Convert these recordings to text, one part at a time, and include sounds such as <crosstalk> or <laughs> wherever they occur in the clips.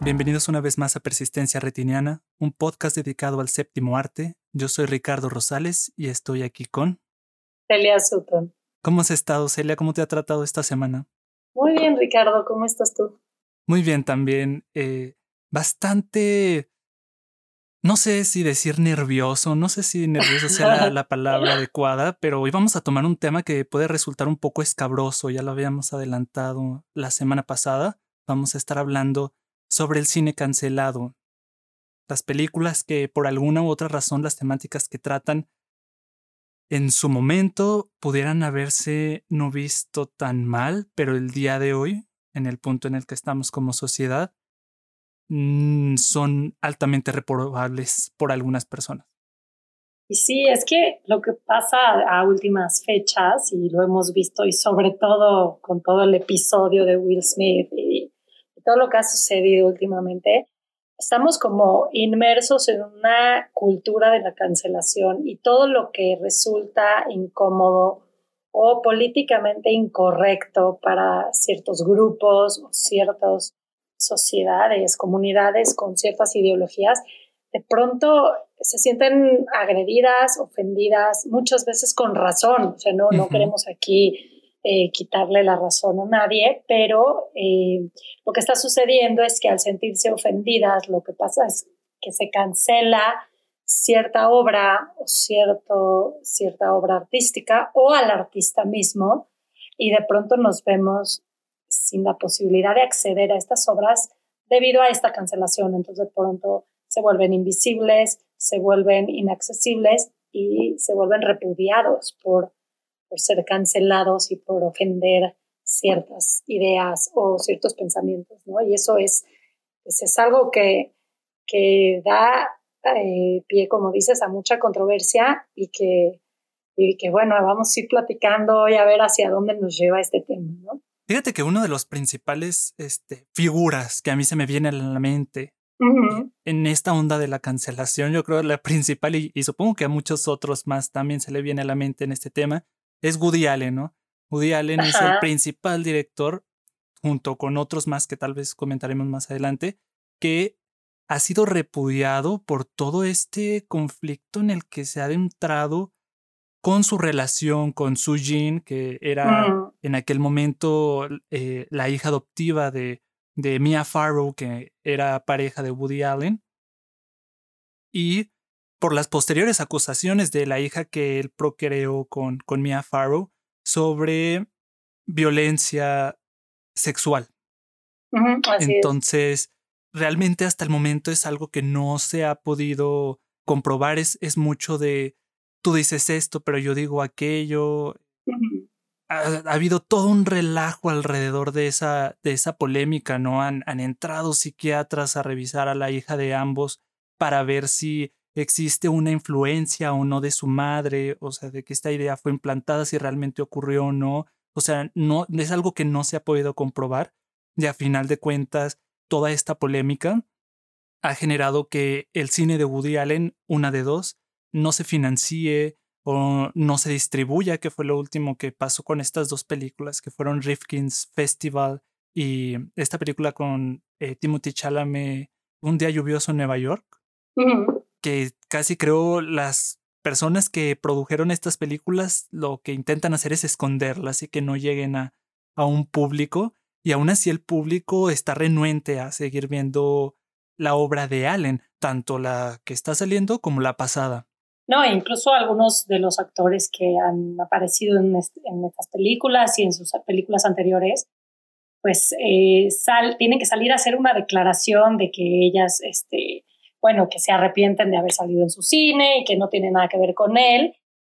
Bienvenidos una vez más a Persistencia Retiniana, un podcast dedicado al séptimo arte. Yo soy Ricardo Rosales y estoy aquí con Celia Sutton. ¿Cómo has estado, Celia? ¿Cómo te ha tratado esta semana? Muy bien, Ricardo. ¿Cómo estás tú? Muy bien también. Eh, bastante... No sé si decir nervioso, no sé si nervioso sea la, palabra <laughs> adecuada, pero hoy vamos a tomar un tema que puede resultar un poco escabroso, ya lo habíamos adelantado la semana pasada. Vamos a estar hablando sobre el cine cancelado. Las películas que por alguna u otra razón las temáticas que tratan en su momento pudieran haberse no visto tan mal, pero el día de hoy, en el punto en el que estamos como sociedad, mm, son altamente reprobables por algunas personas. Y sí, es que lo que pasa a últimas fechas, y lo hemos visto, y sobre todo con todo el episodio de Will Smith y todo lo que ha sucedido últimamente, estamos como inmersos en una cultura de la cancelación y todo lo que resulta incómodo o políticamente incorrecto para ciertos grupos o ciertas sociedades, comunidades con ciertas ideologías, de pronto se sienten agredidas, ofendidas, muchas veces con razón. O sea, no, no queremos aquí eh, quitarle la razón a nadie, pero eh, lo que está sucediendo es que al sentirse ofendidas, lo que pasa es que se cancela cierta obra o cierto, cierta obra artística o al artista mismo y de pronto nos vemos sin la posibilidad de acceder a estas obras debido a esta cancelación. Entonces de pronto se vuelven invisibles, se vuelven inaccesibles y se vuelven repudiados por por ser cancelados y por ofender ciertas ideas o ciertos pensamientos, ¿no? Y eso es, pues, es algo que, que da eh, pie, como dices, a mucha controversia y que, y que, bueno, vamos a ir platicando y a ver hacia dónde nos lleva este tema, ¿no? Fíjate que uno de los principales este, figuras que a mí se me viene a la mente en esta onda de la cancelación, yo creo la principal y, y, supongo que a muchos otros más también se le viene a la mente en este tema, es Woody Allen, ¿no? Woody Allen es el principal director, junto con otros más que tal vez comentaremos más adelante, que ha sido repudiado por todo este conflicto en el que se ha entrado con su relación con Su Jin, que era mm. en aquel momento eh, la hija adoptiva de, de Mia Farrow, que era pareja de Woody Allen. Y por las posteriores acusaciones de la hija que él procreó con, con Mia Farrow sobre violencia sexual. Entonces, realmente hasta el momento es algo que no se ha podido comprobar, es, es mucho de, tú dices esto, pero yo digo aquello. ha, habido todo un relajo alrededor de esa, de esa polémica, ¿no? Han, han entrado psiquiatras a revisar a la hija de ambos para ver si existe una influencia o no de su madre, o sea, de que esta idea fue implantada, si realmente ocurrió o no. O sea, no es algo que no se ha podido comprobar. Y a final de cuentas, toda esta polémica ha generado que el cine de Woody Allen, una de dos, no se financie o no se distribuya, que fue lo último que pasó con estas dos películas, que fueron Rifkin's Festival y esta película con eh, Timothy Chalamet, Un día lluvioso en Nueva York que casi creo las personas que produjeron estas películas lo que intentan hacer es esconderlas y que no lleguen a, a un público y aún así el público está renuente a seguir viendo la obra de Allen, tanto la que está saliendo como la pasada. No, incluso algunos de los actores que han aparecido en, en estas películas y en sus películas anteriores, pues eh, sal, tienen que salir a hacer una declaración de que ellas este, bueno, que se arrepienten de haber salido en su cine y que no tiene nada que ver con él,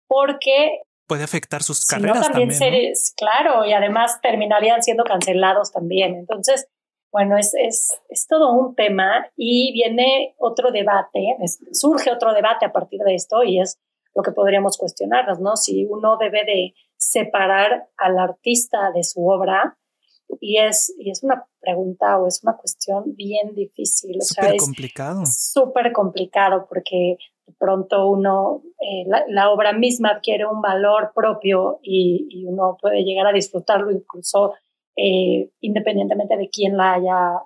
porque... Puede afectar sus carreras también. Claro, y además terminarían siendo cancelados también. Entonces, bueno, es, es, es todo un tema y viene otro debate, surge otro debate a partir de esto y es lo que podríamos cuestionarnos, ¿no? Si uno debe de separar al artista de su obra y es, y es una pregunta o es una cuestión bien difícil. Súper complicado. Súper complicado porque de pronto uno, eh, la, obra misma adquiere un valor propio y, uno puede llegar a disfrutarlo incluso eh, independientemente de quién la haya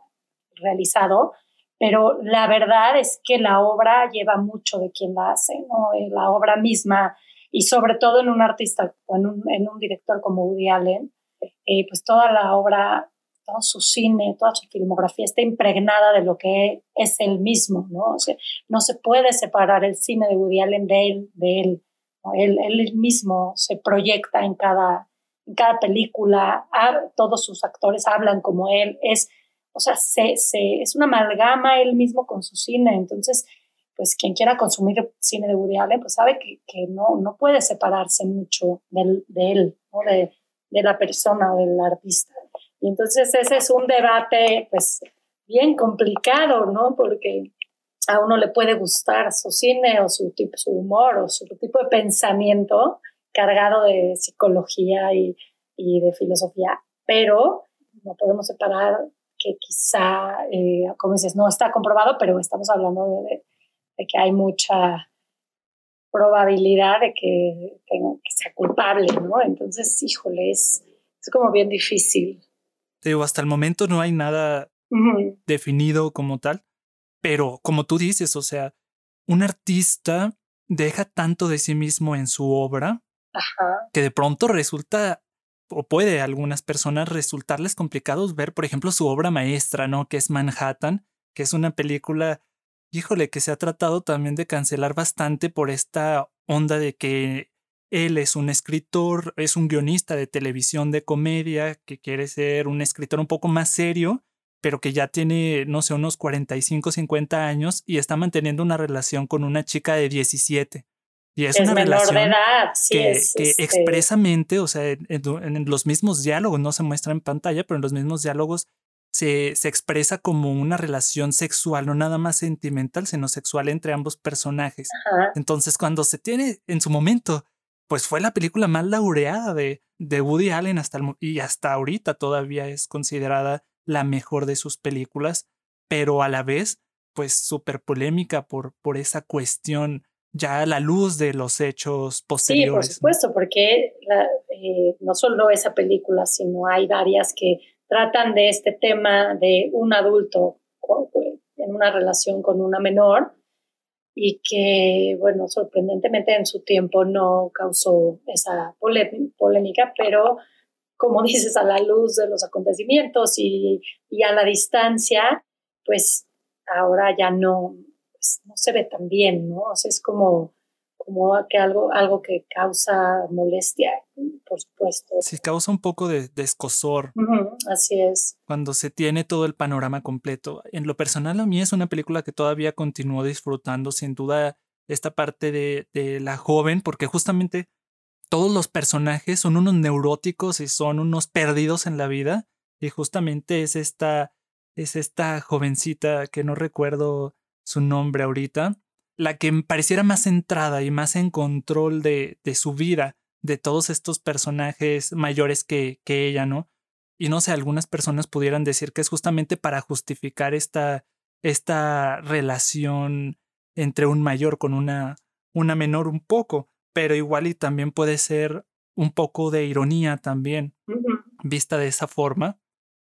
realizado. Pero la verdad es que la obra lleva mucho de quien la hace, ¿no? Eh, la obra misma y sobre todo en un artista o en un, director como Woody Allen, pues toda la obra todo su cine, toda su filmografía está impregnada de lo que es él mismo, ¿no? No se puede separar el cine de Woody Allen de él, de él. Él, mismo se proyecta en cada, cada película, todos sus actores hablan como él, es, o sea, se, se, es una amalgama él mismo con su cine, entonces, pues quien quiera consumir cine de Woody Allen, pues sabe que, que no, no puede separarse mucho del, de él, ¿no? de, de la persona o del artista. Y entonces ese es un debate, pues, bien complicado, ¿no? Porque a uno le puede gustar su cine o su, tipo, su humor o su tipo de pensamiento cargado de psicología y, y de filosofía, pero no podemos separar que quizá, eh, como dices, no está comprobado, pero estamos hablando de, de que hay mucha probabilidad de que, que, sea culpable, ¿no? Entonces, híjole, es, es como bien difícil digo, hasta el momento no hay nada definido como tal, pero como tú dices, o sea, un artista deja tanto de sí mismo en su obra que de pronto resulta o puede a algunas personas resultarles complicados ver, por ejemplo, su obra maestra, ¿no? Que es Manhattan, que es una película, híjole, que se ha tratado también de cancelar bastante por esta onda de que él es un escritor, es un guionista de televisión de comedia que quiere ser un escritor un poco más serio, pero que ya tiene, no sé, unos 45, 50 años y está manteniendo una relación con una chica de 17. Y es, una relación de edad, sí, que, este expresamente, o sea, en, los mismos diálogos, no se muestra en pantalla, pero en los mismos diálogos se, se expresa como una relación sexual, no nada más sentimental, sino sexual entre ambos personajes. Entonces, cuando se tiene en su momento pues fue la película más laureada de, de Woody Allen hasta el, y hasta ahorita todavía es considerada la mejor de sus películas, pero a la vez, pues súper polémica por, por esa cuestión ya a la luz de los hechos posteriores. Sí, por supuesto, porque eh, no solo esa película, sino hay varias que tratan de este tema de un adulto en una relación con una menor y que, bueno, sorprendentemente en su tiempo no causó esa polémica, pero como <laughs> dices, a la luz de los acontecimientos y, y a la distancia, pues ahora ya no, pues, no se ve tan bien, ¿no? O sea, es como como que algo, algo que causa molestia, por supuesto. Sí, causa un poco de, escosor. así es. Cuando se tiene todo el panorama completo. En lo personal, a mí es una película que todavía continúo disfrutando, sin duda, esta parte de, de la joven, porque justamente todos los personajes son unos neuróticos y son unos perdidos en la vida. Y justamente es esta, es esta jovencita que no recuerdo su nombre ahorita, la que pareciera más centrada y más en control de, de su vida, de todos estos personajes mayores que, que ella, ¿no? Y no sé, algunas personas pudieran decir que es justamente para justificar esta, esta relación entre un mayor con una, una menor un poco, pero igual y también puede ser un poco de ironía también, vista de esa forma.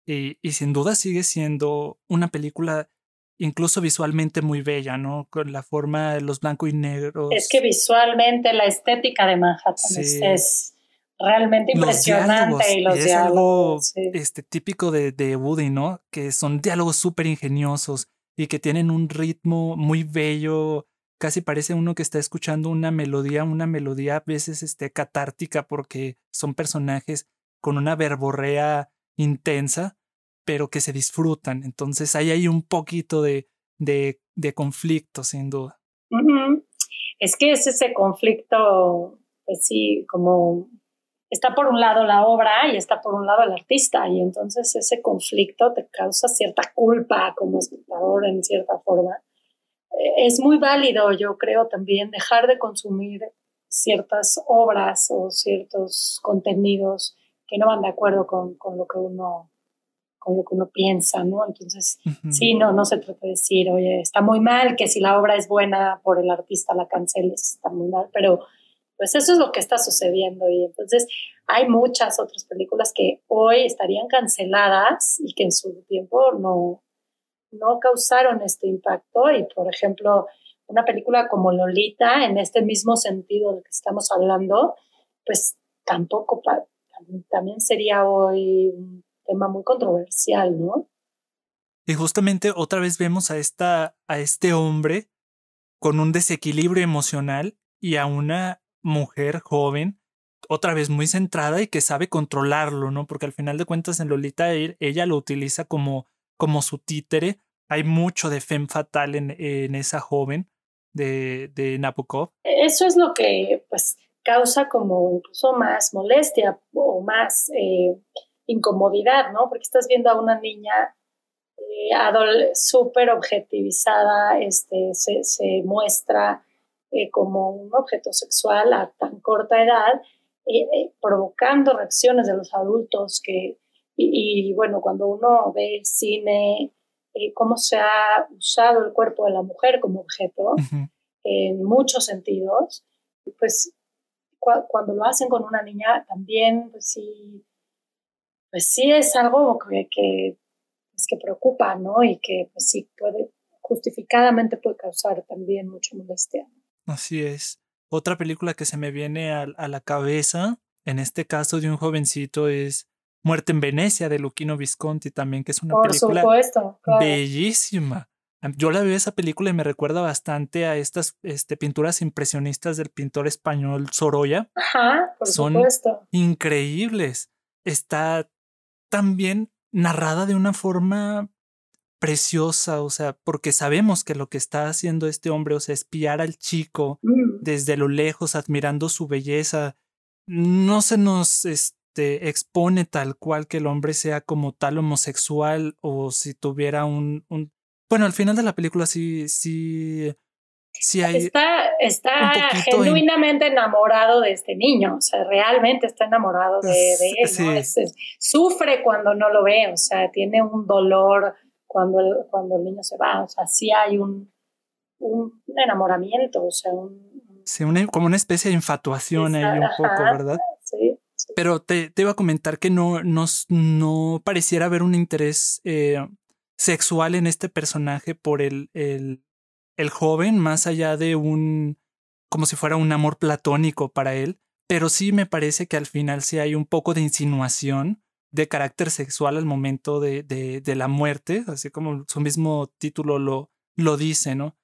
Y, y, sin duda sigue siendo una película incluso visualmente muy bella, ¿no? Con la forma de los blancos y negros. Es que visualmente la estética de Manhattan es, realmente impresionante y los es diálogos. Algo, este, típico de, de Woody, ¿no? Que son diálogos súper ingeniosos y que tienen un ritmo muy bello. Casi parece uno que está escuchando una melodía, una melodía a veces este, catártica porque son personajes con una verborrea intensa pero que se disfrutan. Entonces hay ahí un poquito de, de, conflicto, sin duda. Es que es ese conflicto, pues sí, como está por un lado la obra y está por un lado el artista, y entonces ese conflicto te causa cierta culpa como espectador en cierta forma. Eh, es muy válido, yo creo, también dejar de consumir ciertas obras o ciertos contenidos que no van de acuerdo con, con lo que uno con lo que uno piensa, ¿no? Entonces, sí, no, no se trata de decir, oye, está muy mal, que si la obra es buena por el artista la canceles, está muy mal, pero pues eso es lo que está sucediendo y entonces hay muchas otras películas que hoy estarían canceladas y que en su tiempo no, no causaron este impacto y por ejemplo una película como Lolita en este mismo sentido del que estamos hablando pues tampoco también sería hoy un tema muy controversial, ¿no? Y justamente otra vez vemos a esta a este hombre con un desequilibrio emocional y a una mujer joven, otra vez muy centrada y que sabe controlarlo, ¿no? Porque al final de cuentas en Lolita ella lo utiliza como, como su títere. Hay mucho de femme fatal en, en esa joven de, de Nabokov. Eso es lo que pues causa como incluso más molestia o más eh, incomodidad, ¿no? Porque estás viendo a una niña eh, súper objetivizada, este, se, se muestra eh, como un objeto sexual a tan corta edad, eh, eh, provocando reacciones de los adultos que, y, bueno, cuando uno ve cine, cómo se ha usado el cuerpo de la mujer como objeto, en muchos sentidos, pues cuando lo hacen con una niña también, pues sí, pues sí es algo que, que, pues que preocupa, ¿no? Y que pues sí puede, justificadamente puede causar también mucha molestia. Así es. Otra película que se me viene a, la cabeza, en este caso de un jovencito, es Muerte en Venecia de Luchino Visconti también, que es una película bellísima. Yo la veo esa película y me recuerda bastante a estas este, pinturas impresionistas del pintor español Sorolla. Ajá, por Son increíbles. Está también narrada de una forma preciosa, o sea, porque sabemos que lo que está haciendo este hombre, o sea, espiar al chico mm. desde lo lejos, admirando su belleza, no se nos este, expone tal cual que el hombre sea como tal homosexual o si tuviera un, un... Bueno, al final de la película sí, sí, sí hay... Está, está genuinamente enamorado de este niño, o sea, realmente está enamorado de, él, sufre cuando no lo ve, o sea, tiene un dolor cuando el, cuando el niño se va. O sea, sí hay un, un enamoramiento, o sea, un... Sí, como una especie de infatuación ahí un poco, ¿verdad? Sí. Pero te, te, iba a comentar que no, no, no pareciera haber un interés eh, sexual en este personaje por el, el, el joven, más allá de un, como si fuera un amor platónico para él. Pero sí me parece que al final sí hay un poco de insinuación de carácter sexual al momento de, de, la muerte, así como su mismo título lo, lo dice, ¿no?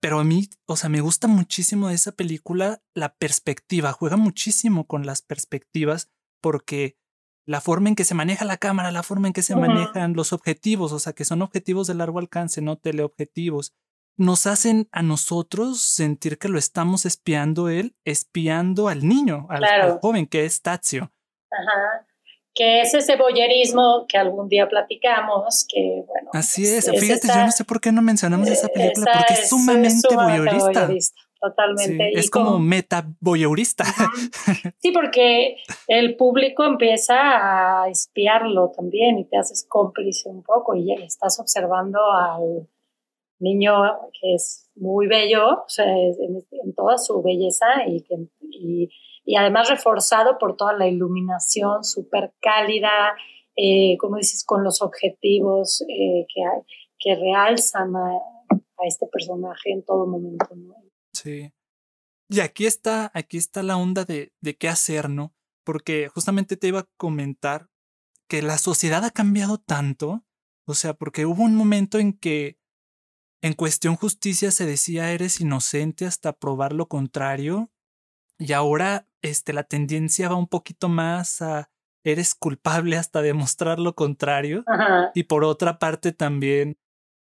Pero a mí, o sea, me gusta muchísimo de esa película la perspectiva, juega muchísimo con las perspectivas porque la forma en que se maneja la cámara, la forma en que se manejan los objetivos, o sea, que son objetivos de largo alcance, no teleobjetivos, nos hacen a nosotros sentir que lo estamos espiando él, espiando al niño, al, al joven que es Tazio. Ajá que es ese boyerismo que algún día platicamos, que bueno. Así es, fíjate, yo no sé por qué no mencionamos esa película, porque es sumamente boyerista. Totalmente. es como, meta boyerista. <laughs> Sí, porque el público empieza a espiarlo también y te haces cómplice un poco y estás observando al niño que es muy bello, o sea, en, toda su belleza y que y además reforzado por toda la iluminación súper cálida, eh, como dices, con los objetivos eh, que, que realzan a, este personaje en todo momento. Sí. Y aquí está, aquí está la onda de, de qué hacer, ¿no? Porque justamente te iba a comentar que la sociedad ha cambiado tanto, o sea, porque hubo un momento en que en cuestión justicia se decía eres inocente hasta probar lo contrario y ahora este, la tendencia va un poquito más a eres culpable hasta demostrar lo contrario. Y por otra parte también,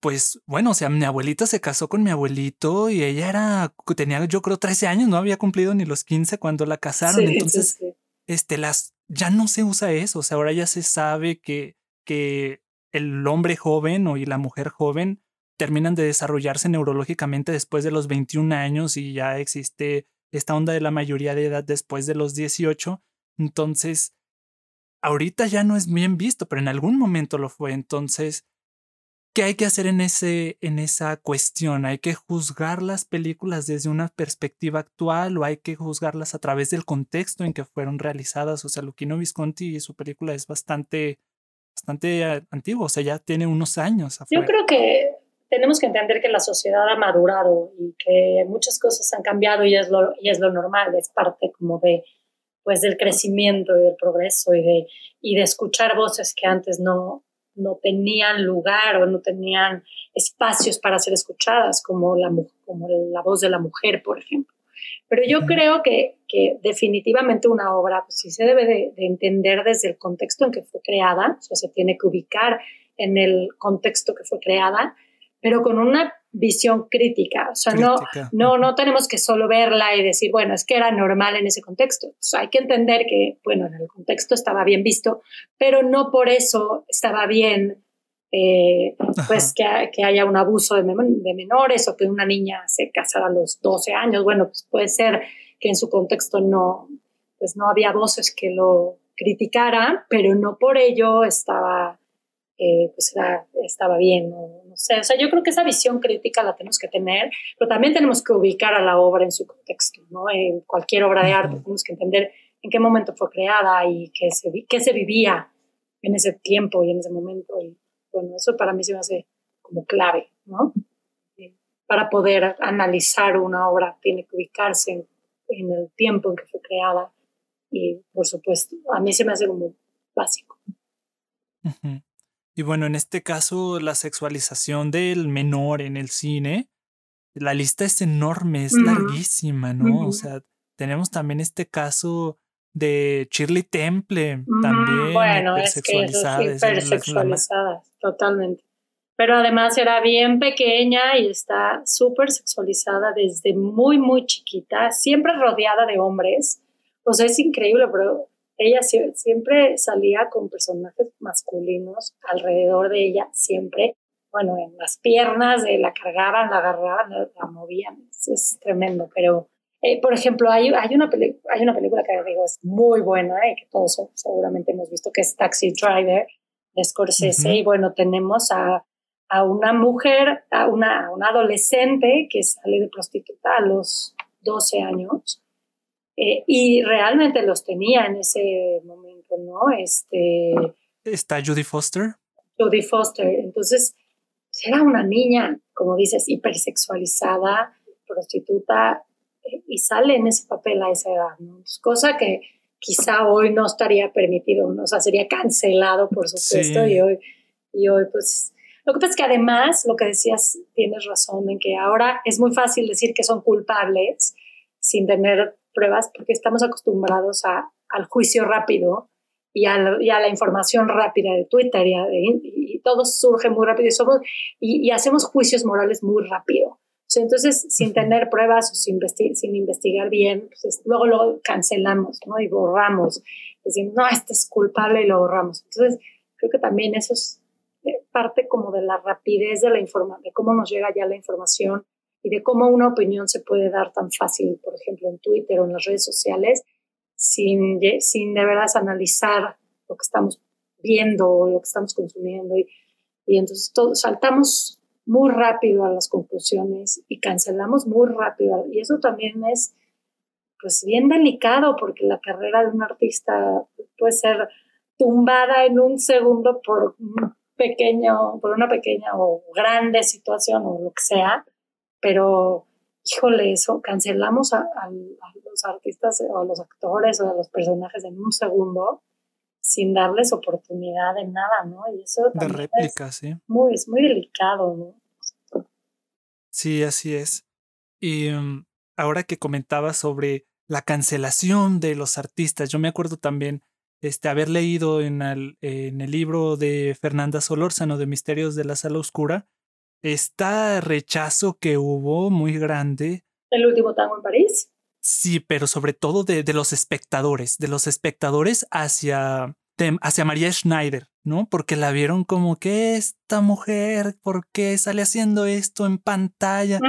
pues bueno, o sea, mi abuelita se casó con mi abuelito y ella era, tenía yo creo 13 años, no había cumplido ni los 15 cuando la casaron. Entonces, este, las, ya no se usa eso, o sea, ahora ya se sabe que, que el hombre joven o y la mujer joven terminan de desarrollarse neurológicamente después de los 21 años y ya existe esta onda de la mayoría de edad después de los 18. Entonces, ahorita ya no es bien visto, pero en algún momento lo fue. Entonces, ¿qué hay que hacer en, ese, en esa cuestión? ¿Hay que juzgar las películas desde una perspectiva actual o hay que juzgarlas a través del contexto en que fueron realizadas? O sea, Luquino Visconti y su película es bastante, bastante eh, antiguo, o sea, ya tiene unos años. Yo creo que tenemos que entender que la sociedad ha madurado y que muchas cosas han cambiado y es lo, y es lo normal, es parte como de pues del crecimiento y del progreso y de, y de escuchar voces que antes no, no tenían lugar o no tenían espacios para ser escuchadas, como la, como la voz de la mujer, por ejemplo. Pero yo creo que, que, definitivamente una obra pues, sí se debe de, de, entender desde el contexto en que fue creada, o sea, se tiene que ubicar en el contexto que fue creada, pero con una visión crítica. O sea, no, no, no tenemos que solo verla y decir, bueno, es que era normal en ese contexto. hay que entender que, bueno, en el contexto estaba bien visto, pero no por eso estaba bien eh, pues que, que, haya un abuso de, de, menores o que una niña se casara a los 12 años. Bueno, pues puede ser que en su contexto no, pues no había voces que lo criticaran, pero no por ello estaba eh, pues estaba bien, no, sé, o sea, yo creo que esa visión crítica la tenemos que tener, pero también tenemos que ubicar a la obra en su contexto, ¿no? En cualquier obra de arte tenemos que entender en qué momento fue creada y qué se, qué se vivía en ese tiempo y en ese momento, y bueno, eso para mí se me hace como clave, ¿no? Para poder analizar una obra tiene que ubicarse en, en el tiempo en que fue creada y, por supuesto, a mí se me hace como básico. Y bueno, en este caso, la sexualización del menor en el cine, la lista es enorme, es larguísima, ¿no? O sea, tenemos también este caso de Shirley Temple, también bueno, es que hipersexualizada, totalmente. Pero además era bien pequeña y está súper sexualizada desde muy, muy chiquita, siempre rodeada de hombres. O sea, es increíble, pero ella siempre salía con personajes masculinos alrededor de ella, siempre, bueno, en las piernas, de la cargaban, la agarraban, la, movían, es, tremendo, pero, eh, por ejemplo, hay, hay, una hay una película que digo es muy buena y que todos seguramente hemos visto, que es Taxi Driver, de Scorsese, y bueno, tenemos a, a una mujer, a una, a una adolescente que sale de prostituta a los 12 años, eh, y realmente los tenía en ese momento, ¿no? Este, ¿Está Judy Foster? Judy Foster. Entonces, pues, era una niña, como dices, hipersexualizada, prostituta, eh, y sale en ese papel a esa edad, ¿no? cosa que quizá hoy no estaría permitido, ¿no? o sea, sería cancelado, por supuesto, y, hoy, y hoy, pues, lo que pasa es que además, lo que decías, tienes razón en que ahora es muy fácil decir que son culpables sin tener pruebas porque estamos acostumbrados a, al juicio rápido y a, la, información rápida de Twitter y, todo surge muy rápido y, somos, y, hacemos juicios morales muy rápido. entonces, sin tener pruebas o sin, sin investigar bien, pues luego lo cancelamos ¿no? y borramos. Decimos, no, este es culpable y lo borramos. Entonces, creo que también eso es eh, parte como de la rapidez de la información, de cómo nos llega ya la información y de cómo una opinión se puede dar tan fácil, por ejemplo, en Twitter o en las redes sociales, sin, sin de veras analizar lo que estamos viendo o lo que estamos consumiendo. Y, y entonces todo, saltamos muy rápido a las conclusiones y cancelamos muy rápido. Y eso también es pues bien delicado porque la carrera de un artista puede ser tumbada en un segundo por un pequeño, por una pequeña o grande situación o lo que sea pero híjole, eso, cancelamos a, los artistas o a los actores o a los personajes en un segundo sin darles oportunidad de nada, ¿no? Y eso de réplica, sí. Muy, es muy delicado, ¿no? Sí, así es. Y mm, ahora que comentaba sobre la cancelación de los artistas, yo me acuerdo también este, haber leído en el, en el libro de Fernanda Solórzano de Misterios de la Sala Oscura, este rechazo que hubo muy grande. ¿El último tango en París? Sí, pero sobre todo de, de los espectadores, de los espectadores hacia, hacia María Schneider, ¿no? Porque la vieron como que esta mujer, ¿por qué sale haciendo esto en pantalla?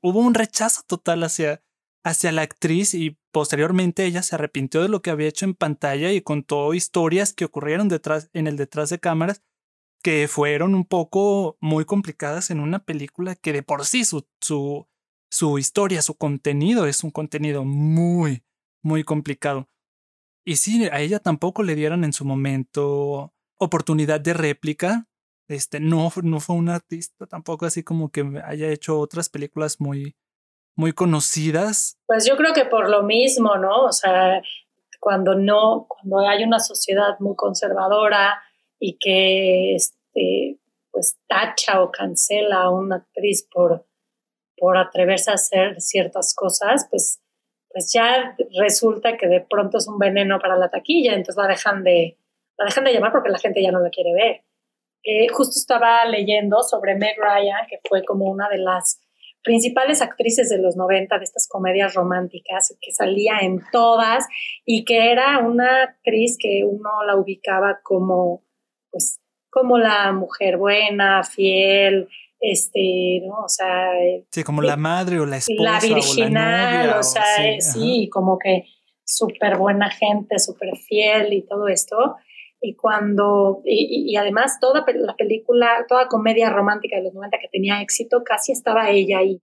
Hubo un rechazo total hacia, hacia la actriz y posteriormente ella se arrepintió de lo que había hecho en pantalla y contó historias que ocurrieron detrás, en el detrás de cámaras que fueron un poco muy complicadas en una película que de por sí su, su, su historia, su contenido es un contenido muy, muy complicado. Y sí, a ella tampoco le dieron en su momento oportunidad de réplica. Este, no, no fue un artista tampoco así como que haya hecho otras películas muy, muy conocidas. Pues yo creo que por lo mismo, ¿no? O sea, cuando no, cuando hay una sociedad muy conservadora y que este, pues tacha o cancela a una actriz por, por atreverse a hacer ciertas cosas, pues, pues ya resulta que de pronto es un veneno para la taquilla, entonces la dejan de, la dejan de llamar porque la gente ya no la quiere ver. Eh, justo estaba leyendo sobre Meg Ryan, que fue como una de las principales actrices de los 90 de estas comedias románticas, que salía en todas y que era una actriz que uno la ubicaba como, pues, como la mujer buena, fiel, este, ¿no? O sea... Sí, como la madre o la esposa. La virginal, o, sea, sí, como que súper buena gente, súper fiel y todo esto. Y cuando, y, además toda la película, toda comedia romántica de los 90 que tenía éxito, casi estaba ella ahí.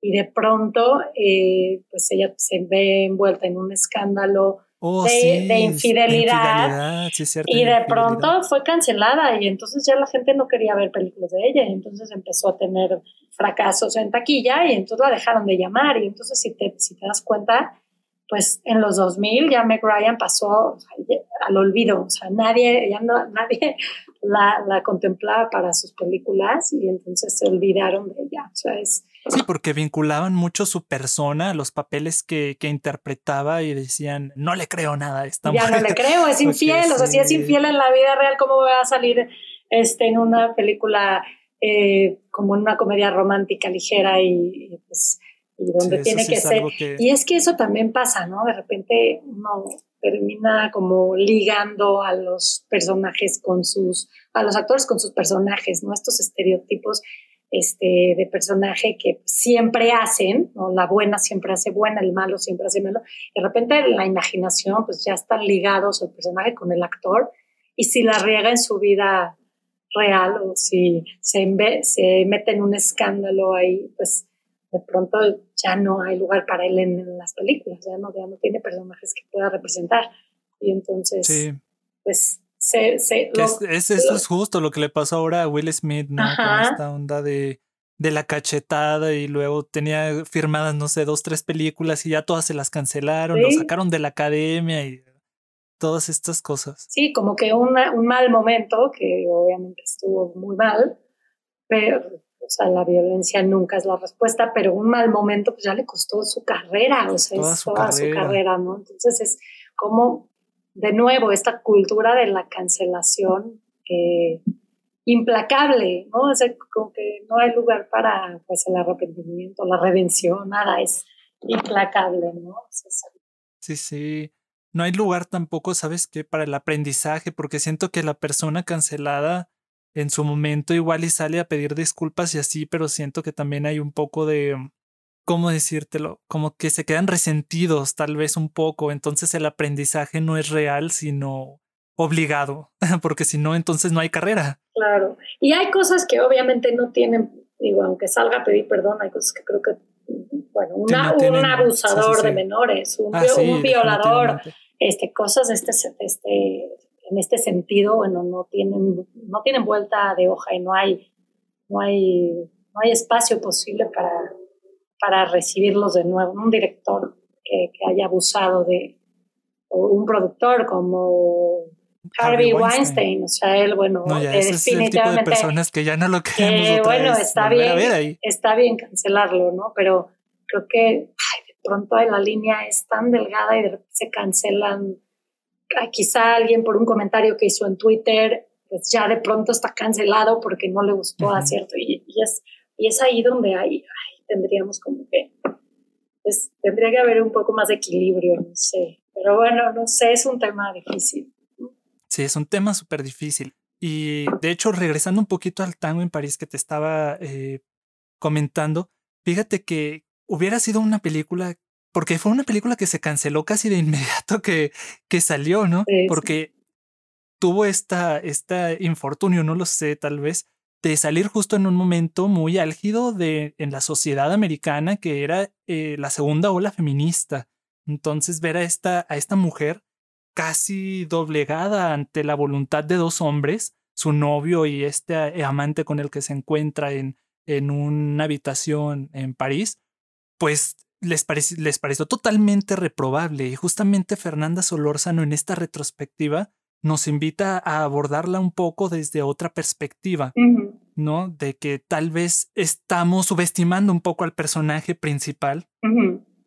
Y de pronto, eh, pues ella se ve envuelta en un escándalo oh, de, infidelidad. y de pronto fue cancelada y entonces ya la gente no quería ver películas de ella y entonces empezó a tener fracasos en taquilla y entonces la dejaron de llamar y entonces si te, si te das cuenta, pues en los 2000 ya Meg Ryan pasó al olvido, o sea, nadie, ya no, <laughs> nadie la, la, contemplaba para sus películas y entonces se olvidaron de ella, o sea, es... Sí, porque vinculaban mucho su persona a los papeles que, que interpretaba y decían, no le creo nada a esta Ya no le creo, es <laughs> infiel, o sea, si es infiel en la vida real, ¿cómo va a salir este, en una película eh, como en una comedia romántica ligera y pues y donde tiene que ser. Y es que eso también pasa, ¿no? De repente uno termina como ligando a los personajes con sus, a los actores con sus personajes, ¿no? Estos estereotipos este, de personaje que siempre hacen, ¿no? La buena siempre hace buena, el malo siempre hace malo. Y de repente la imaginación, pues ya están ligados el personaje con el actor. Y si la riega en su vida real o si se, se mete en un escándalo ahí, pues de pronto ya no hay lugar para él en, las películas, ya no, ya no tiene personajes que pueda representar. Y entonces, pues, se... se es, eso es justo lo que le pasó ahora a Will Smith, ¿no? Con esta onda de, de la cachetada y luego tenía firmadas, no sé, dos, tres películas y ya todas se las cancelaron, lo sacaron de la academia y todas estas cosas. Sí, como que una, un mal momento, que obviamente estuvo muy mal, pero o sea, la violencia nunca es la respuesta, pero un mal momento pues ya le costó su carrera, o sea, toda, es su, toda carrera. su carrera, ¿no? Entonces es como, de nuevo, esta cultura de la cancelación eh, implacable, ¿no? O sea, como que no hay lugar para pues el arrepentimiento, la redención, nada, es implacable, ¿no? sí, sí. No hay lugar tampoco, ¿sabes qué? Para el aprendizaje, porque siento que la persona cancelada en su momento igual y sale a pedir disculpas y así, pero siento que también hay un poco de, ¿cómo decírtelo? Como que se quedan resentidos tal vez un poco, entonces el aprendizaje no es real, sino obligado, <laughs> porque si no, entonces no hay carrera. Claro, y hay cosas que obviamente no tienen, digo, aunque salga a pedir perdón, hay cosas que creo que, bueno, un abusador de menores, un, ah, un violador, este, cosas de este, este en este sentido, bueno, no tienen, no tienen vuelta de hoja y no hay, no hay, no hay espacio posible para, para recibirlos de nuevo. Un director que, que haya abusado de, o un productor como Harvey, Weinstein. o sea, él, bueno, definitivamente. Es personas que ya no lo queremos. bueno, está bien, está bien cancelarlo, ¿no? Pero creo que de pronto la línea es tan delgada y de repente se cancelan quizá alguien por un comentario que hizo en Twitter, pues ya de pronto está cancelado porque no le gustó a cierto. Y, es, y es ahí donde hay, tendríamos como que, pues tendría que haber un poco más de equilibrio, no sé. Pero bueno, no sé, es un tema difícil. Sí, es un tema súper difícil. Y de hecho, regresando un poquito al tango en París que te estaba eh, comentando, fíjate que hubiera sido una película porque fue una película que se canceló casi de inmediato que, que salió, ¿no? porque tuvo esta, esta infortunio, no lo sé, tal vez, de salir justo en un momento muy álgido de, en la sociedad americana, que era eh, la segunda ola feminista. Entonces, ver a esta, a esta mujer casi doblegada ante la voluntad de dos hombres, su novio y este eh, amante con el que se encuentra en, en una habitación en París, pues les, les pareció totalmente reprobable. Y justamente Fernanda Solórzano en esta retrospectiva nos invita a abordarla un poco desde otra perspectiva, ¿no? De que tal vez estamos subestimando un poco al personaje principal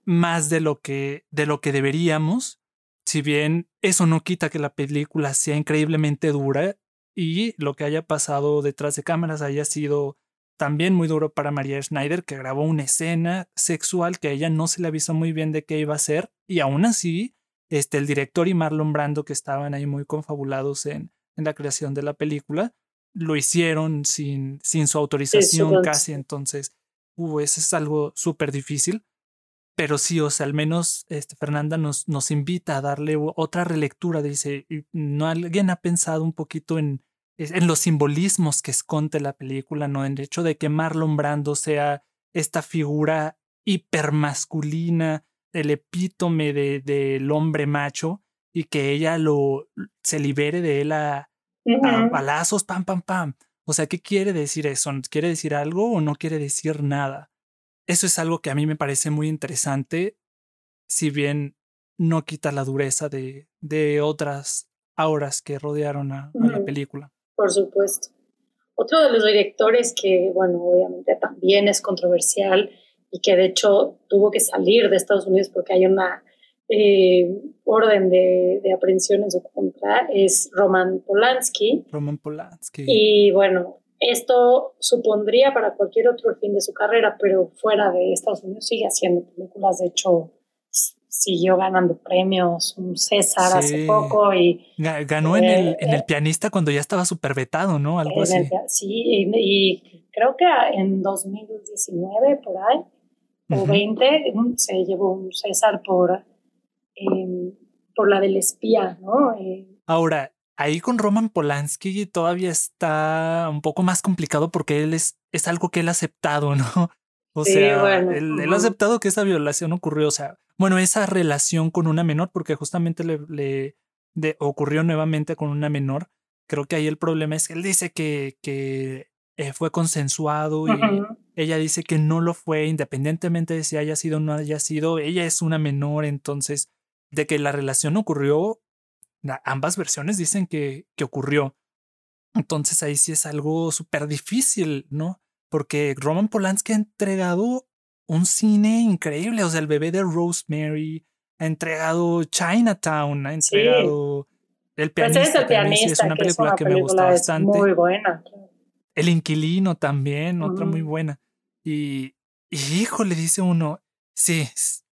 más de lo que de lo que deberíamos. Si bien eso no quita que la película sea increíblemente dura y lo que haya pasado detrás de cámaras haya sido también muy duro para María Schneider, que grabó una escena sexual que a ella no se le avisó muy bien de qué iba a ser y aún así este, el director y Marlon Brando, que estaban ahí muy confabulados en, en la creación de la película, lo hicieron sin, sin su autorización casi, entonces, uh, eso es algo súper difícil. Pero sí, o sea, al menos este, Fernanda nos, nos invita a darle otra relectura. Dice, ¿no alguien ha pensado un poquito en, en los simbolismos que esconde la película, ¿no? En el hecho de que Marlon Brando sea esta figura hipermasculina, el epítome del de, hombre macho y que ella lo se libere de él a, balazos, pam, pam, pam. O sea, ¿qué quiere decir eso? ¿Quiere decir algo o no quiere decir nada? Eso es algo que a mí me parece muy interesante, si bien no quita la dureza de, de otras auras que rodearon a, a la película. Por supuesto. Otro de los directores que, bueno, obviamente también es controversial y que de hecho tuvo que salir de Estados Unidos porque hay una eh, orden de, de, aprehensión en su contra, es Roman Polanski. Roman Polanski. Y bueno, esto supondría para cualquier otro fin de su carrera, pero fuera de Estados Unidos sigue haciendo películas, de hecho siguió ganando premios, un César hace poco y... Ganó en, el, en el eh, pianista cuando ya estaba súper vetado, ¿no? Algo así. sí, y, y, creo que en 2019, por ahí, o 20, se llevó un César por, em, por la del espía, ¿no? Eh, Ahora, ahí con Roman Polanski todavía está un poco más complicado porque él es, es algo que él ha aceptado, ¿no? <laughs> O sea, él, ha aceptado que esa violación ocurrió, o sea, bueno, esa relación con una menor, porque justamente le, le ocurrió nuevamente con una menor. Creo que ahí el problema es que él dice que, que eh, fue consensuado y ella dice que no lo fue, independientemente de si haya sido o no haya sido, ella es una menor, entonces, de que la relación ocurrió, ambas versiones dicen que, que ocurrió. Entonces ahí sí es algo súper difícil, ¿no? Porque Roman Polanski ha entregado un cine increíble, o sea, el bebé de Rosemary, ha entregado Chinatown, ha entregado El pues pianista, es, una película que, me gusta bastante. Muy buena. El inquilino también, otra muy buena. Y, y hijo, le dice uno, sí,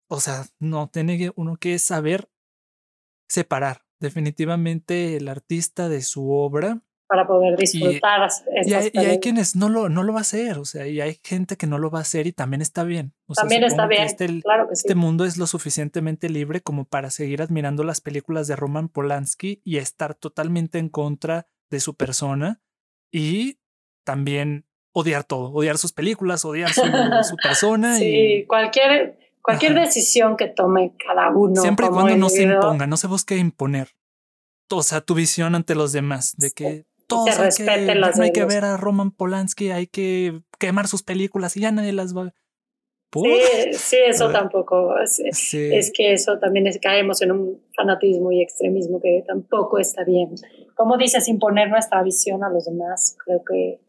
o sea, no, tiene uno que saber separar definitivamente el artista de su obra. Para poder disfrutar. Y, hay, y hay, quienes no lo, no lo va a hacer, o sea, y hay gente que no lo va a hacer y también está bien. también está bien, este, claro que Este mundo es lo suficientemente libre como para seguir admirando las películas de Roman Polanski y estar totalmente en contra de su persona y también odiar todo, odiar sus películas, odiar su, <laughs> persona. Sí, cualquier, cualquier decisión que tome cada uno. Siempre y cuando no se imponga, no se busque imponer. O sea, tu visión ante los demás, de que todos hay que, no hay que ver a Roman Polanski, hay que quemar sus películas y ya nadie las va. Sí, sí, eso tampoco. Es, es, que eso también es, caemos en un fanatismo y extremismo que tampoco está bien. Como dices, imponer nuestra visión a los demás, creo que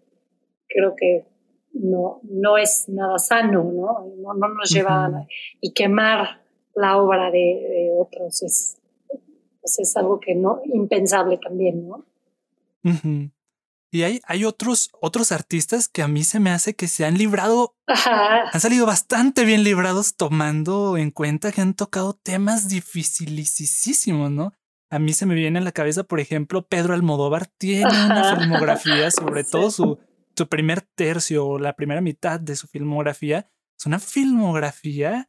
creo que no, no es nada sano, ¿no? No, no nos lleva a, y quemar la obra de, otros es, pues es algo que no, impensable también, ¿no? Y hay, hay otros, otros artistas que a mí se me hace que se han librado, han salido bastante bien librados tomando en cuenta que han tocado temas dificilísimos, ¿no? A mí se me viene a la cabeza, por ejemplo, Pedro Almodóvar tiene una filmografía, sobre <laughs> todo su, su primer tercio o la primera mitad de su filmografía es una filmografía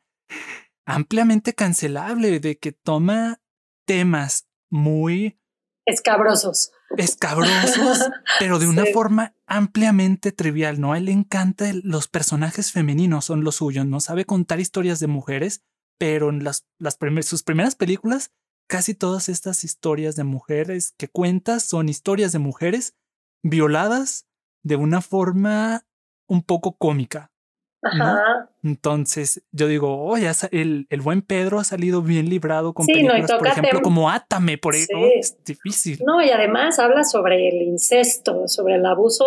ampliamente cancelable, de que toma temas muy escabrosos. Escabrosos, <laughs> pero de una forma ampliamente trivial, ¿no? A él le encanta los personajes femeninos, son los suyos, ¿no? Sabe contar historias de mujeres, pero en las, las sus primeras películas, casi todas estas historias de mujeres que cuentas son historias de mujeres violadas de una forma un poco cómica. Entonces, yo digo, oye, el, el, buen Pedro ha salido bien librado con películas, por ejemplo, como Átame, por eso es difícil. No, y además habla sobre el incesto, sobre el abuso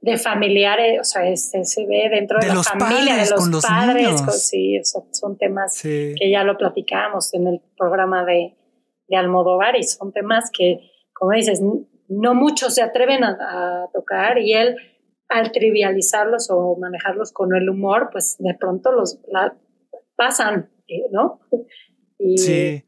de familiares, o sea, se, ve dentro de, la familia, de los, los padres, sí, son temas que ya lo platicamos en el programa de, de Almodóvar y son temas que, como dices, no muchos se atreven a tocar y él al trivializarlos o manejarlos con el humor, pues de pronto los pasan, eh, ¿no? sí.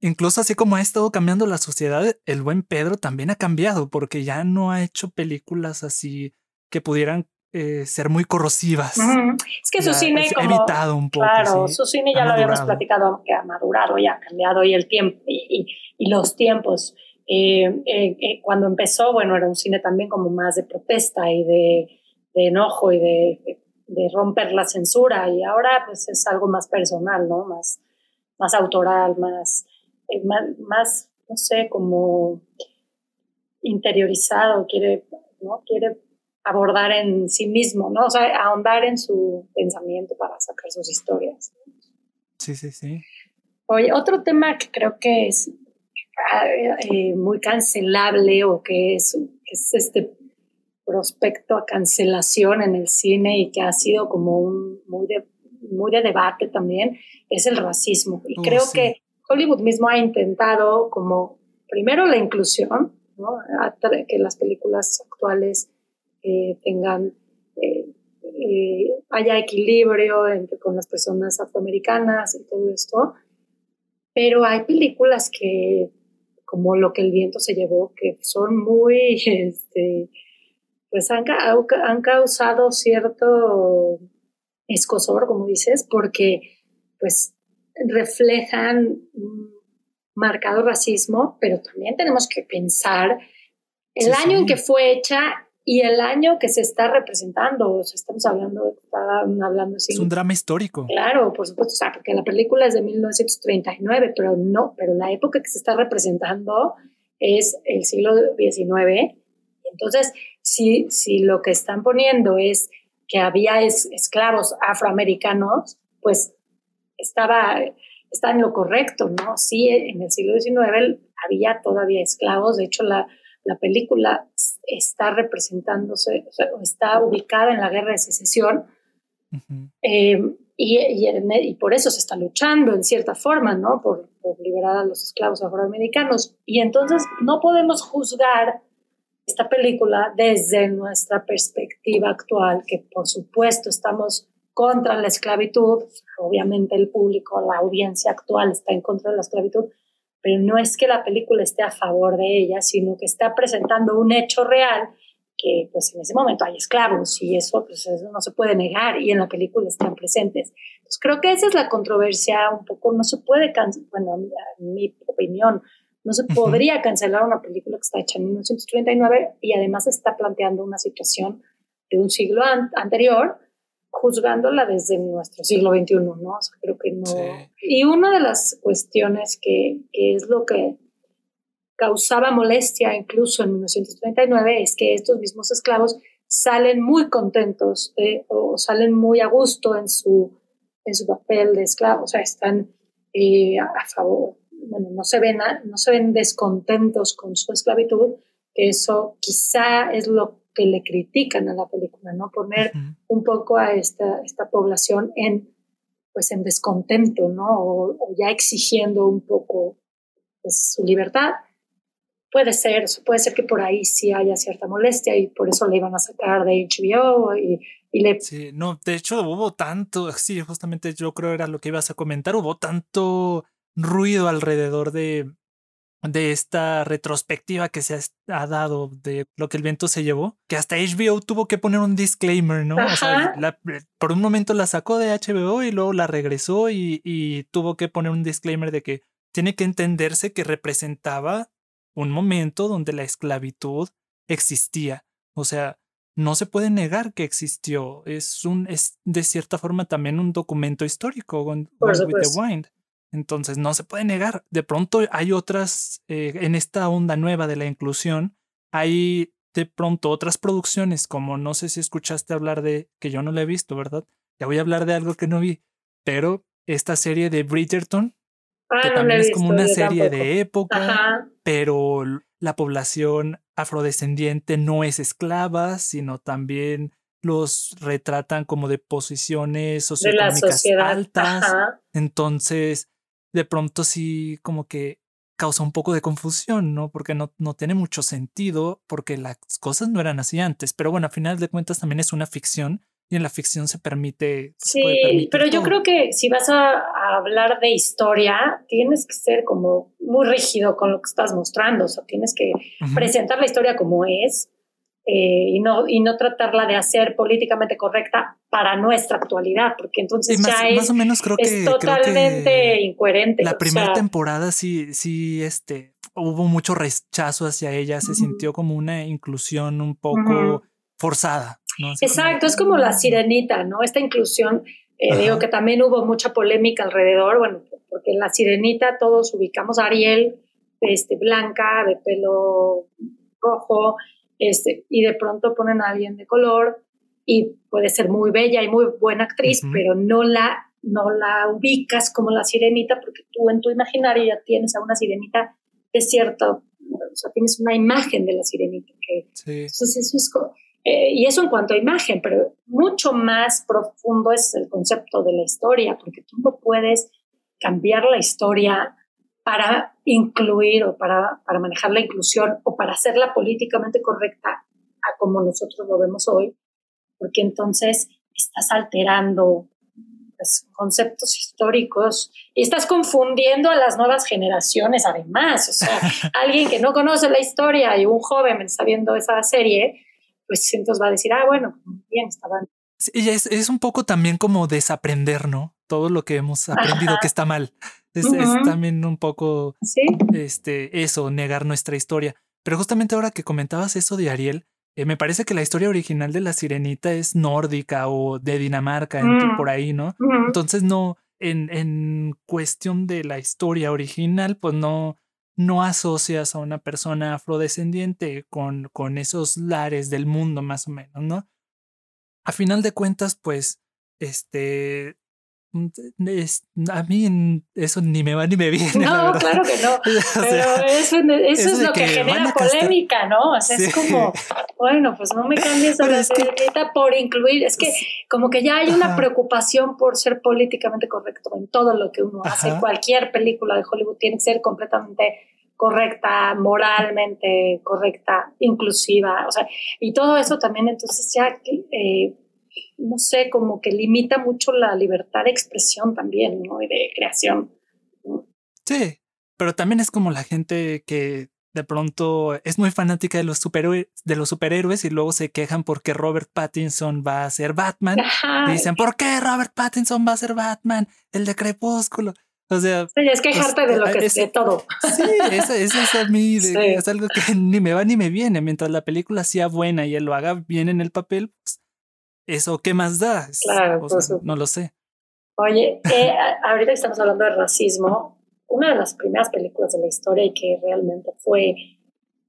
Incluso así como ha estado cambiando la sociedad, el buen Pedro también ha cambiado porque ya no ha hecho películas así que pudieran eh, ser muy corrosivas. Es que su cine como, evitado un poco. Claro, su cine ya lo habíamos platicado, que ha madurado, ya ha cambiado y el tiempo y, y los tiempos eh, eh, eh, cuando empezó, bueno, era un cine también como más de protesta y de, enojo y de, romper la censura y ahora pues es algo más personal, ¿no? Más, más autoral, más, más, no sé, como interiorizado, quiere, ¿no? Quiere abordar en sí mismo, ¿no? O sea, ahondar en su pensamiento para sacar sus historias. Sí, sí, sí. Oye, otro tema que creo que es eh, muy cancelable o que es, es este prospecto a cancelación en el cine y que ha sido como un muy de, muy de debate también, es el racismo. Y oh, creo que Hollywood mismo ha intentado como primero la inclusión, ¿no? que las películas actuales eh, tengan, eh, haya equilibrio entre, con las personas afroamericanas y todo esto, pero hay películas que como lo que el viento se llevó, que son muy, <laughs> este, pues han, han causado cierto escosor, como dices, porque pues reflejan un marcado racismo, pero también tenemos que pensar el año en que fue hecha y el año que se está representando, o sea, estamos hablando, hablando así. Es un drama histórico. Claro, por supuesto, o sea, porque la película es de 1939, pero no, pero la época que se está representando es el siglo XIX. Entonces, si, si lo que están poniendo es que había esclavos afroamericanos, pues estaba, está en lo correcto, ¿no? Sí, en el siglo XIX había todavía esclavos, de hecho la, la película está representándose, o sea, está ubicada en la guerra de secesión. Eh, y, y, por eso se está luchando en cierta forma, ¿no? Por, por, liberar a los esclavos afroamericanos. Y entonces no podemos juzgar esta película desde nuestra perspectiva actual, que por supuesto estamos contra la esclavitud, obviamente el público, la audiencia actual está en contra de la esclavitud, pero no es que la película esté a favor de ella, sino que está presentando un hecho real que pues en ese momento hay esclavos y eso pues eso no se puede negar y en la película están presentes. Entonces creo que esa es la controversia un poco, no se puede, bueno, en mi opinión, no se podría cancelar una película que está hecha en 1939 y además está planteando una situación de un siglo anterior juzgándola desde nuestro siglo XXI, ¿no? O sea, creo que no. Y una de las cuestiones que, que, es lo que causaba molestia incluso en 1939 es que estos mismos esclavos salen muy contentos o salen muy a gusto en su, en su papel de esclavo, o sea, están eh, a, favor, bueno, no se, ven, no se ven descontentos con su esclavitud, que eso quizá es lo que le critican a la película, ¿no? Poner un poco a esta, esta población en, pues, en descontento, ¿no? O, ya exigiendo un poco pues, su libertad. Puede ser, puede ser que por ahí sí haya cierta molestia y por eso le iban a sacar de HBO y, y le... Sí, no, de hecho hubo tanto, <laughs> sí, justamente yo creo era lo que ibas a comentar, hubo tanto ruido alrededor de de esta retrospectiva que se ha, dado de lo que el viento se llevó, que hasta HBO tuvo que poner un disclaimer, ¿no? O sea, por un momento la sacó de HBO y luego la regresó y, y tuvo que poner un disclaimer de que tiene que entenderse que representaba un momento donde la esclavitud existía. O sea, no se puede negar que existió. Es un, es de cierta forma también un documento histórico with the Wind. Entonces no se puede negar. De pronto hay otras, eh, en esta onda nueva de la inclusión, hay de pronto otras producciones, como no sé si escuchaste hablar de, que yo no la he visto, ¿verdad? Ya voy a hablar de algo que no vi, pero esta serie de Bridgerton, ah, que también es como una serie de época, pero la población afrodescendiente no es esclava, sino también los retratan como de posiciones socioeconómicas altas. Entonces, de pronto sí como que causa un poco de confusión, ¿no? Porque no, no tiene mucho sentido, porque las cosas no eran así antes. Pero bueno, a final de cuentas también es una ficción y en la ficción se permite. sí, pero yo creo que si vas a, hablar de historia, tienes que ser como muy rígido con lo que estás mostrando, o sea, tienes que presentar la historia como es eh, y, no, y no tratarla de hacer políticamente correcta para nuestra actualidad, porque entonces ya es, más o menos creo que, totalmente incoherente. La primera temporada sí, sí, este, hubo mucho rechazo hacia ella, se sintió como una inclusión un poco forzada. Exacto, es como la sirenita, ¿no? Esta inclusión, eh, digo que también hubo mucha polémica alrededor, bueno, porque en la sirenita todos ubicamos a Ariel, este, blanca, de pelo rojo, este, y de pronto ponen a alguien de color y puede ser muy bella y muy buena actriz, pero no la, no la ubicas como la sirenita porque tú en tu imaginario ya tienes a una sirenita de cierto, o sea, tienes una imagen de la sirenita. Que, Entonces eso es, eh, y eso en cuanto a imagen, pero mucho más profundo es el concepto de la historia, porque tú no puedes cambiar la historia para incluir o para, para manejar la inclusión o para hacerla políticamente correcta a como nosotros lo vemos hoy, porque entonces estás alterando pues, conceptos históricos y estás confundiendo a las nuevas generaciones además. O sea, <laughs> alguien que no conoce la historia y un joven está viendo esa serie, pues entonces va a decir, ah, bueno, bien, estaban. Sí, es, es un poco también como desaprender, ¿no? Todo lo que hemos aprendido que está mal. Es, también un poco este, eso, negar nuestra historia. Pero justamente ahora que comentabas eso de Ariel, eh, me parece que la historia original de la sirenita es nórdica o de Dinamarca, mm. por ahí, ¿no? Entonces no, en, en cuestión de la historia original, pues no, no asocias a una persona afrodescendiente con, con esos lares del mundo, más o menos, ¿no? A final de cuentas, pues, este, a mí eso ni me va ni me <laughs> viene. No, claro que no. <laughs> Pero eso, es lo que, genera polémica, ¿no? O sea, es como, bueno, pues no me cambies a la sirenita por incluir. Es que como que ya hay una preocupación por ser políticamente correcto en todo lo que uno hace. Cualquier película de Hollywood tiene que ser completamente correcta, moralmente correcta, inclusiva. O sea, y todo eso también entonces ya... Eh, no sé, como que limita mucho la libertad de expresión también, ¿no? Y de creación. Sí, pero también es como la gente que de pronto es muy fanática de los, superhéroes, de los superhéroes y luego se quejan porque Robert Pattinson va a ser Batman. Y dicen, ¿por qué Robert Pattinson va a ser Batman? El de Crepúsculo. O sea, sí, es quejarte pues, de lo que es de todo. Sí, eso, es a mí, es algo que ni me va ni me viene. Mientras la película sea buena y él lo haga bien en el papel, pues ¿eso qué más da? Claro, no lo sé. Oye, eh, ahorita que estamos hablando de racismo, una de las primeras películas de la historia y que realmente fue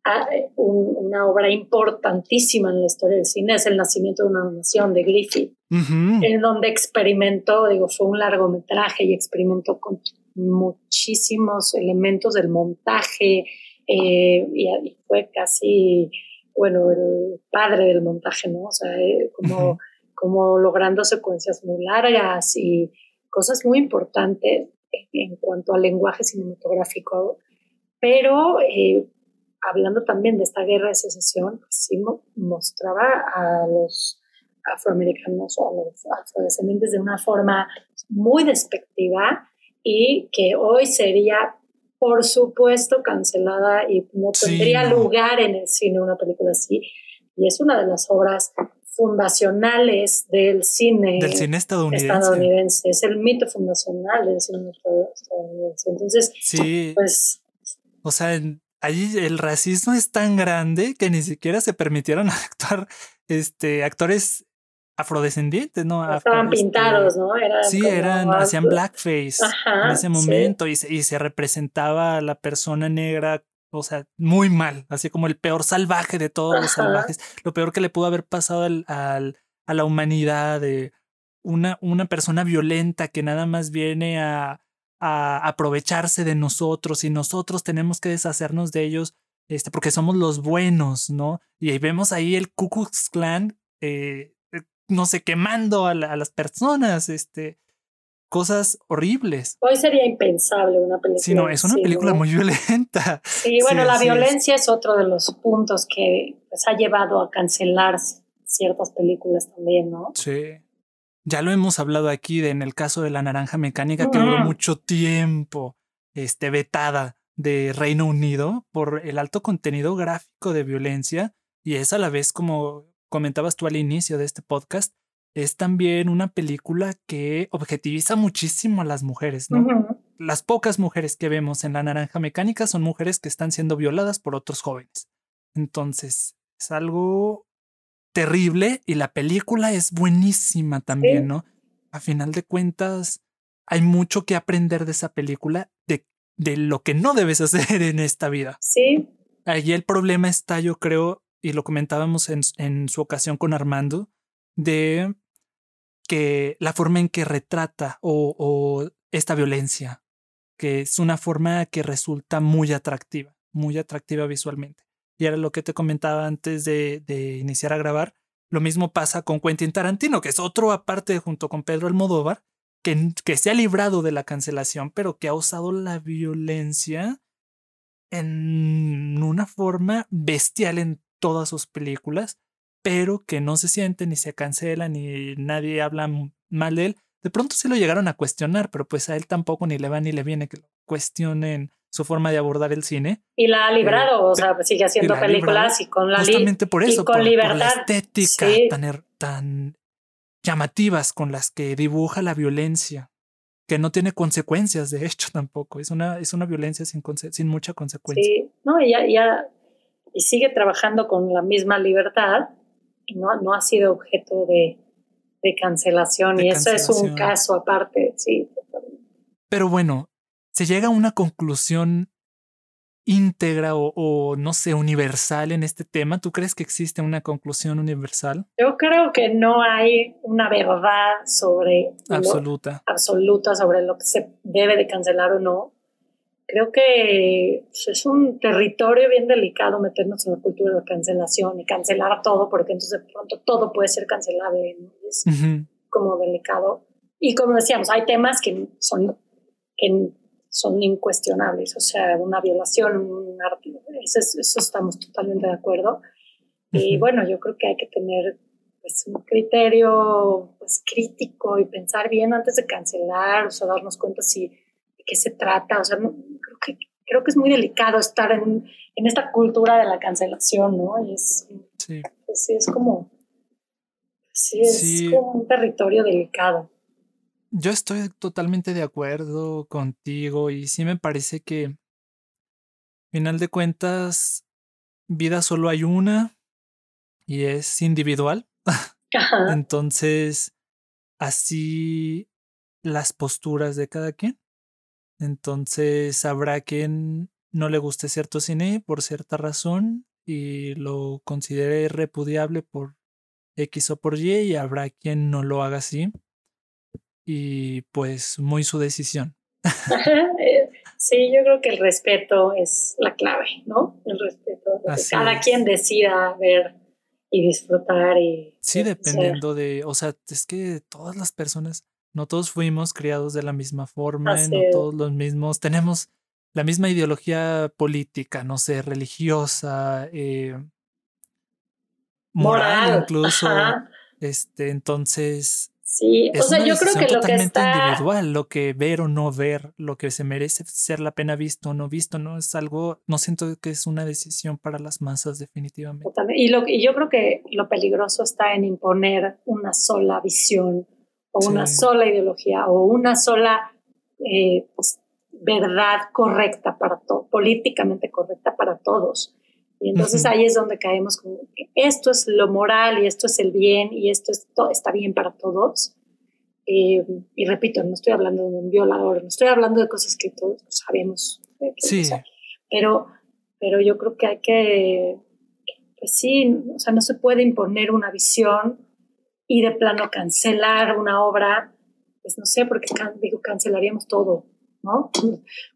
ah, una obra importantísima en la historia del cine es El nacimiento de una nación de Griffith, en donde experimentó, digo, fue un largometraje y experimentó con muchísimos elementos del montaje eh, y, fue casi bueno, el padre del montaje, ¿no? O sea, eh, como, como logrando secuencias muy largas y cosas muy importantes en, cuanto al lenguaje cinematográfico, pero eh, hablando también de esta guerra de secesión, pues sí mostraba a los afroamericanos o a los afrodescendientes de una forma muy despectiva y que hoy sería por supuesto cancelada y no tendría lugar en el cine una película así. Y es una de las obras fundacionales del cine, del cine estadounidense. Es el mito fundacional del cine estadounidense. Entonces, sí. pues... O sea, allí el racismo es tan grande que ni siquiera se permitieron <laughs> actuar este, actores afrodescendientes, ¿no? Estaban este, pintados, ¿no? sí, eran, hacían blackface en ese momento y, se, y se representaba a la persona negra o sea, muy mal, así como el peor salvaje de todos los salvajes, lo peor que le pudo haber pasado al, a la humanidad, de una, una persona violenta que nada más viene a, a aprovecharse de nosotros y nosotros tenemos que deshacernos de ellos este, porque somos los buenos, ¿no? Y ahí vemos ahí el Ku Klux Klan, eh, eh, no sé, quemando a, a, las personas, este, cosas horribles. Hoy sería impensable una película. Sí, no, es una película muy violenta. <laughs> Sí, bueno, la violencia es. otro de los puntos que pues, ha llevado a cancelar ciertas películas también, ¿no? Sí. Ya lo hemos hablado aquí de, en el caso de la naranja mecánica, que duró mucho tiempo este, vetada de Reino Unido por el alto contenido gráfico de violencia y es a la vez, como comentabas tú al inicio de este podcast, es también una película que objetiviza muchísimo a las mujeres, ¿no? Las pocas mujeres que vemos en La Naranja Mecánica son mujeres que están siendo violadas por otros jóvenes. Entonces, es algo terrible y la película es buenísima también, ¿no? A final de cuentas, hay mucho que aprender de esa película, de, de lo que no debes <laughs> hacer en esta vida. Sí. Allí el problema está, yo creo, y lo comentábamos en, en su ocasión con Armando, de que la forma en que retrata o, esta violencia, que es una forma que resulta muy atractiva, muy atractiva visualmente. Y era lo que te comentaba antes de, iniciar a grabar. Lo mismo pasa con Quentin Tarantino, que es otro aparte junto con Pedro Almodóvar, que se ha librado de la cancelación, pero que ha usado la violencia en una forma bestial en todas sus películas pero que no se siente ni se cancela ni nadie habla mal de él. De pronto se lo llegaron a cuestionar, pero pues a él tampoco ni le va ni le viene que lo cuestionen su forma de abordar el cine. Y la ha librado, o sea, sigue haciendo películas y con la Justamente por eso, y con libertad. la estética tan, tan llamativas con las que dibuja la violencia, que no tiene consecuencias, de hecho, <laughs> tampoco. Es una, es una violencia sin, sin mucha consecuencia. Sí, no, y ya, ya, y sigue trabajando con la misma libertad no, no ha sido objeto de, de cancelación y eso es un caso aparte, sí. Pero bueno, se llega a una conclusión íntegra o, no sé, universal en este tema? ¿Tú crees que existe una conclusión universal? Yo creo que no hay una verdad sobre absoluta, absoluta sobre lo que se debe de cancelar o no creo que pues, es un territorio bien delicado meternos en la cultura de la cancelación y cancelar todo, porque entonces de pronto todo puede ser cancelable, Es como delicado. Y como decíamos, hay temas que son, que son incuestionables, o sea, una violación, un eso, eso estamos totalmente de acuerdo. Y bueno, yo creo que hay que tener pues, un criterio pues, crítico y pensar bien antes de cancelar, o sea, darnos cuenta si de qué se trata, o sea, no, creo que es muy delicado estar en, en esta cultura de la cancelación, ¿no? Y es, sí. Es como, sí, es como un territorio delicado. Yo estoy totalmente de acuerdo contigo y sí me parece que, final de cuentas, vida solo hay una y es individual. Entonces, así las posturas de cada quien. Entonces habrá quien no le guste cierto cine por cierta razón y lo considere repudiable por X o por Y y habrá quien no lo haga así. Y pues muy su decisión. <laughs> <laughs> Sí, yo creo que el respeto es la clave, ¿no? El respeto. cada quien decida ver y disfrutar y... Sí, dependiendo de, o sea, es que todas las personas no todos fuimos criados de la misma forma, no todos los mismos, tenemos la misma ideología política, no sé, religiosa, eh, moral, incluso. Este, entonces. Sí, o sea, yo creo que lo que está individual, lo que ver o no ver, lo que se merece ser la pena visto o no visto, no es algo, no siento que es una decisión para las masas definitivamente. Y, lo, y yo creo que lo peligroso está en imponer una sola visión o una sola ideología o una sola eh, pues, verdad correcta para todo, políticamente correcta para todos. Y entonces ahí es donde caemos que esto es lo moral y esto es el bien y esto es todo, está bien para todos. Eh, y repito, no estoy hablando de un violador, no estoy hablando de cosas que todos sabemos. sí. pero, pero yo creo que hay que, pues sí, o sea, no se puede imponer una visión y de plano cancelar una obra, pues no sé, porque digo, cancelaríamos todo. ¿no?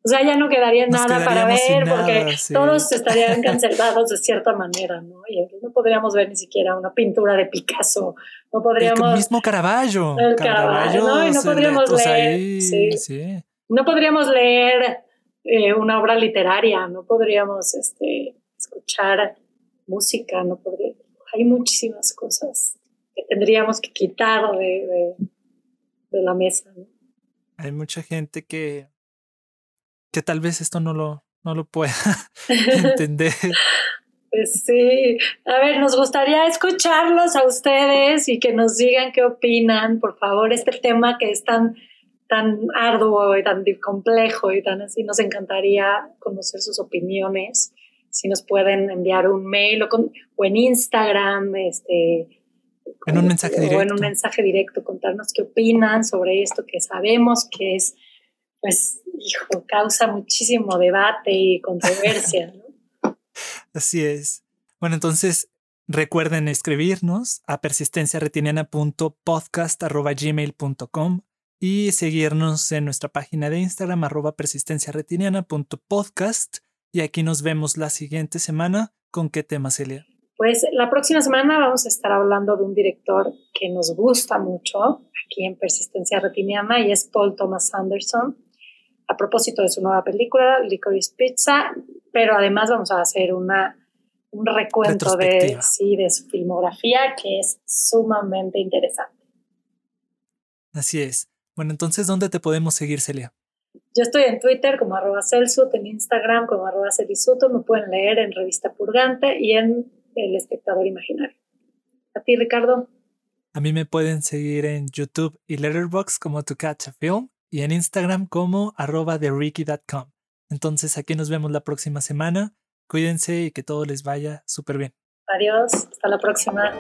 O sea, ya no quedaría nada para ver porque todos estarían cancelados de cierta manera, ¿no? Y no podríamos ver ni siquiera una pintura de Picasso, no podríamos... El mismo Caravaggio. El Caravaggio, ¿no? Y no podríamos leer... sí. No podríamos leer eh, una obra literaria, no podríamos este, escuchar música, no podría... Hay muchísimas cosas que tendríamos que quitar de, de la mesa, ¿no? hay mucha gente que, que tal vez esto no lo, no lo pueda <laughs> <laughs> entender. Pues sí, a ver, nos gustaría escucharlos a ustedes y que nos digan qué opinan, por favor, este tema que es tan, tan arduo y tan complejo y tan así, nos encantaría conocer sus opiniones. Si nos pueden enviar un mail o, o en Instagram, este, en un mensaje directo. O en un mensaje directo, contarnos qué opinan sobre esto que sabemos que es, pues, hijo, causa muchísimo debate y controversia, ¿no? <laughs> Así es. Bueno, entonces recuerden escribirnos a persistenciaretiniana.podcast.gmail.com y seguirnos en nuestra página de Instagram arroba persistenciaretiniana.podcast y aquí nos vemos la siguiente semana. ¿Con qué tema, Celia? Pues la próxima semana vamos a estar hablando de un director que nos gusta mucho aquí en Persistencia Retiniana y es Paul Thomas Anderson. A propósito de su nueva película, Licorice Pizza, pero además vamos a hacer una, un recuento de, sí, de su filmografía que es sumamente interesante. Así es. Bueno, entonces, ¿dónde te podemos seguir, Celia? Yo estoy en Twitter como arroba Celsut, en Instagram como arroba Celisuto, me pueden leer en Revista Purgante y en el espectador imaginario. ¿A ti, Ricardo? A mí me pueden seguir en YouTube y Letterboxd como To Catch a Film y en Instagram como arroba. Entonces aquí nos vemos la próxima semana. Cuídense y que todo les vaya súper bien. Adiós, hasta la próxima.